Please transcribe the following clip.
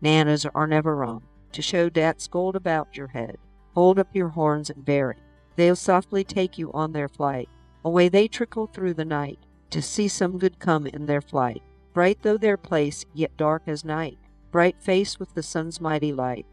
Nanas are never wrong. To show dat's gold about your head, hold up your horns and bear. They'll softly take you on their flight. Away they trickle through the night to see some good come in their flight. Bright though their place, yet dark as night, bright faced with the sun's mighty light.